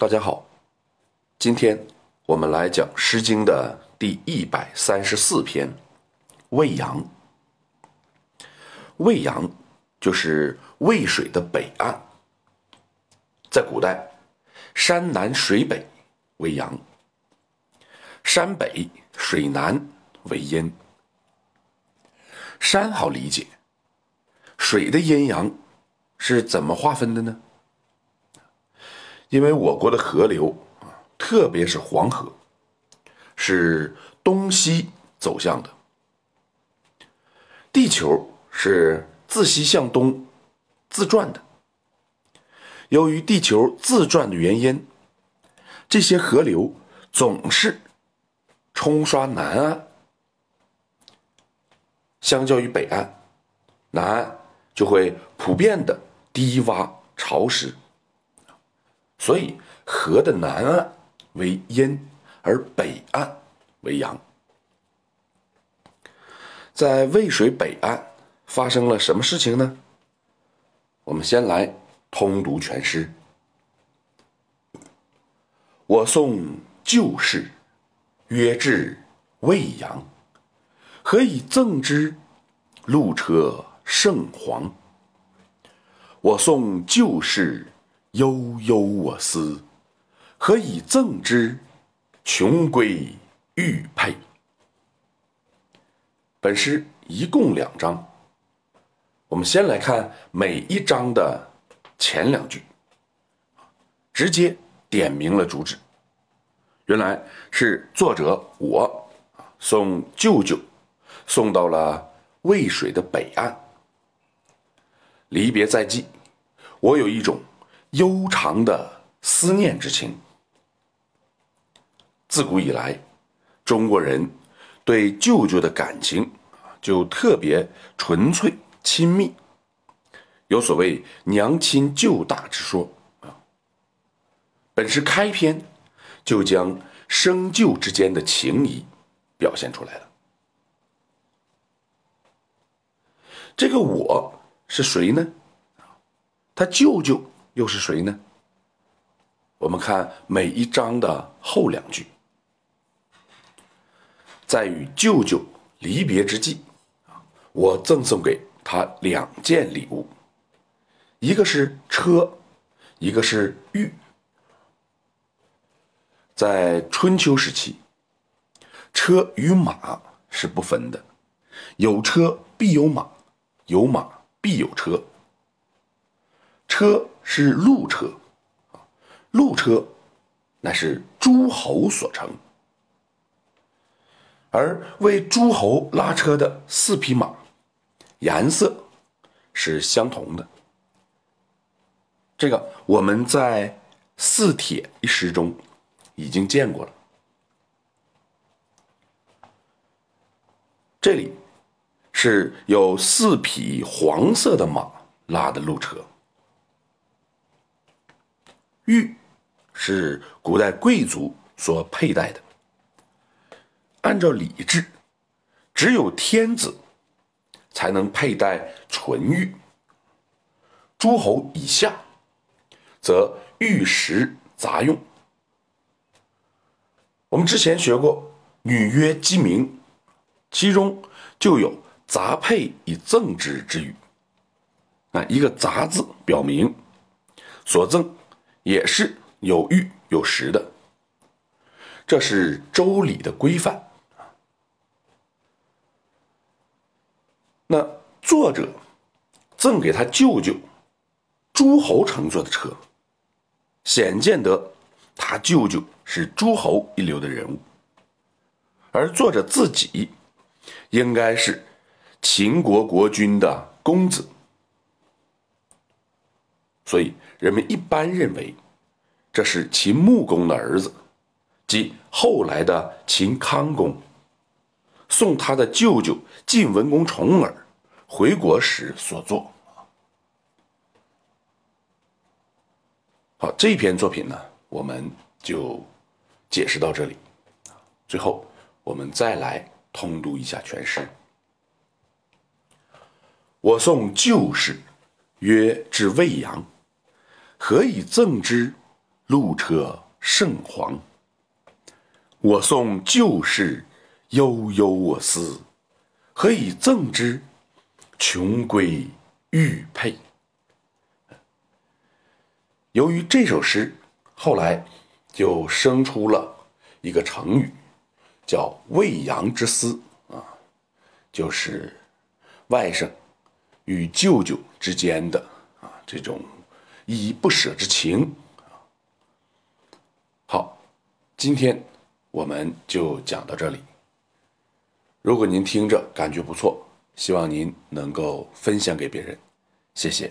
大家好，今天我们来讲《诗经》的第一百三十四篇《未阳》。未阳就是渭水的北岸，在古代，山南水北为阳，山北水南为阴。山好理解，水的阴阳是怎么划分的呢？因为我国的河流啊，特别是黄河，是东西走向的。地球是自西向东自转的。由于地球自转的原因，这些河流总是冲刷南岸。相较于北岸，南岸就会普遍的低洼潮湿。所以，河的南岸为阴，而北岸为阳。在渭水北岸发生了什么事情呢？我们先来通读全诗。我送旧事，曰至未阳，何以赠之？路车甚黄。我送旧事。悠悠我思，何以赠之？穷归玉佩。本诗一共两章，我们先来看每一章的前两句，直接点明了主旨。原来是作者我送舅舅送到了渭水的北岸，离别在即，我有一种。悠长的思念之情。自古以来，中国人对舅舅的感情就特别纯粹亲密，有所谓“娘亲舅大”之说啊。本是开篇就将生舅之间的情谊表现出来了。这个我是谁呢？他舅舅。又是谁呢？我们看每一章的后两句，在与舅舅离别之际，我赠送给他两件礼物，一个是车，一个是玉。在春秋时期，车与马是不分的，有车必有马，有马必有车。车是路车，路车乃是诸侯所乘，而为诸侯拉车的四匹马，颜色是相同的。这个我们在《四帖》一诗中已经见过了。这里是有四匹黄色的马拉的路车。玉是古代贵族所佩戴的。按照礼制，只有天子才能佩戴纯玉，诸侯以下则玉石杂用。我们之前学过“女曰鸡鸣”，其中就有“杂佩以赠之”之语。啊，一个“杂”字表明所赠。也是有玉有石的，这是周礼的规范。那作者赠给他舅舅诸侯乘坐的车，显见得他舅舅是诸侯一流的人物，而作者自己应该是秦国国君的公子。所以，人们一般认为，这是秦穆公的儿子，即后来的秦康公，送他的舅舅晋文公重耳回国时所作。好，这篇作品呢，我们就解释到这里。最后，我们再来通读一下全诗。我送旧事，曰至未阳。何以赠之？路车甚黄。我送旧事，悠悠我思，何以赠之？穷归玉佩。由于这首诗，后来就生出了一个成语，叫“未央之思”啊，就是外甥与舅舅之间的啊这种依依不舍之情。好，今天我们就讲到这里。如果您听着感觉不错，希望您能够分享给别人，谢谢。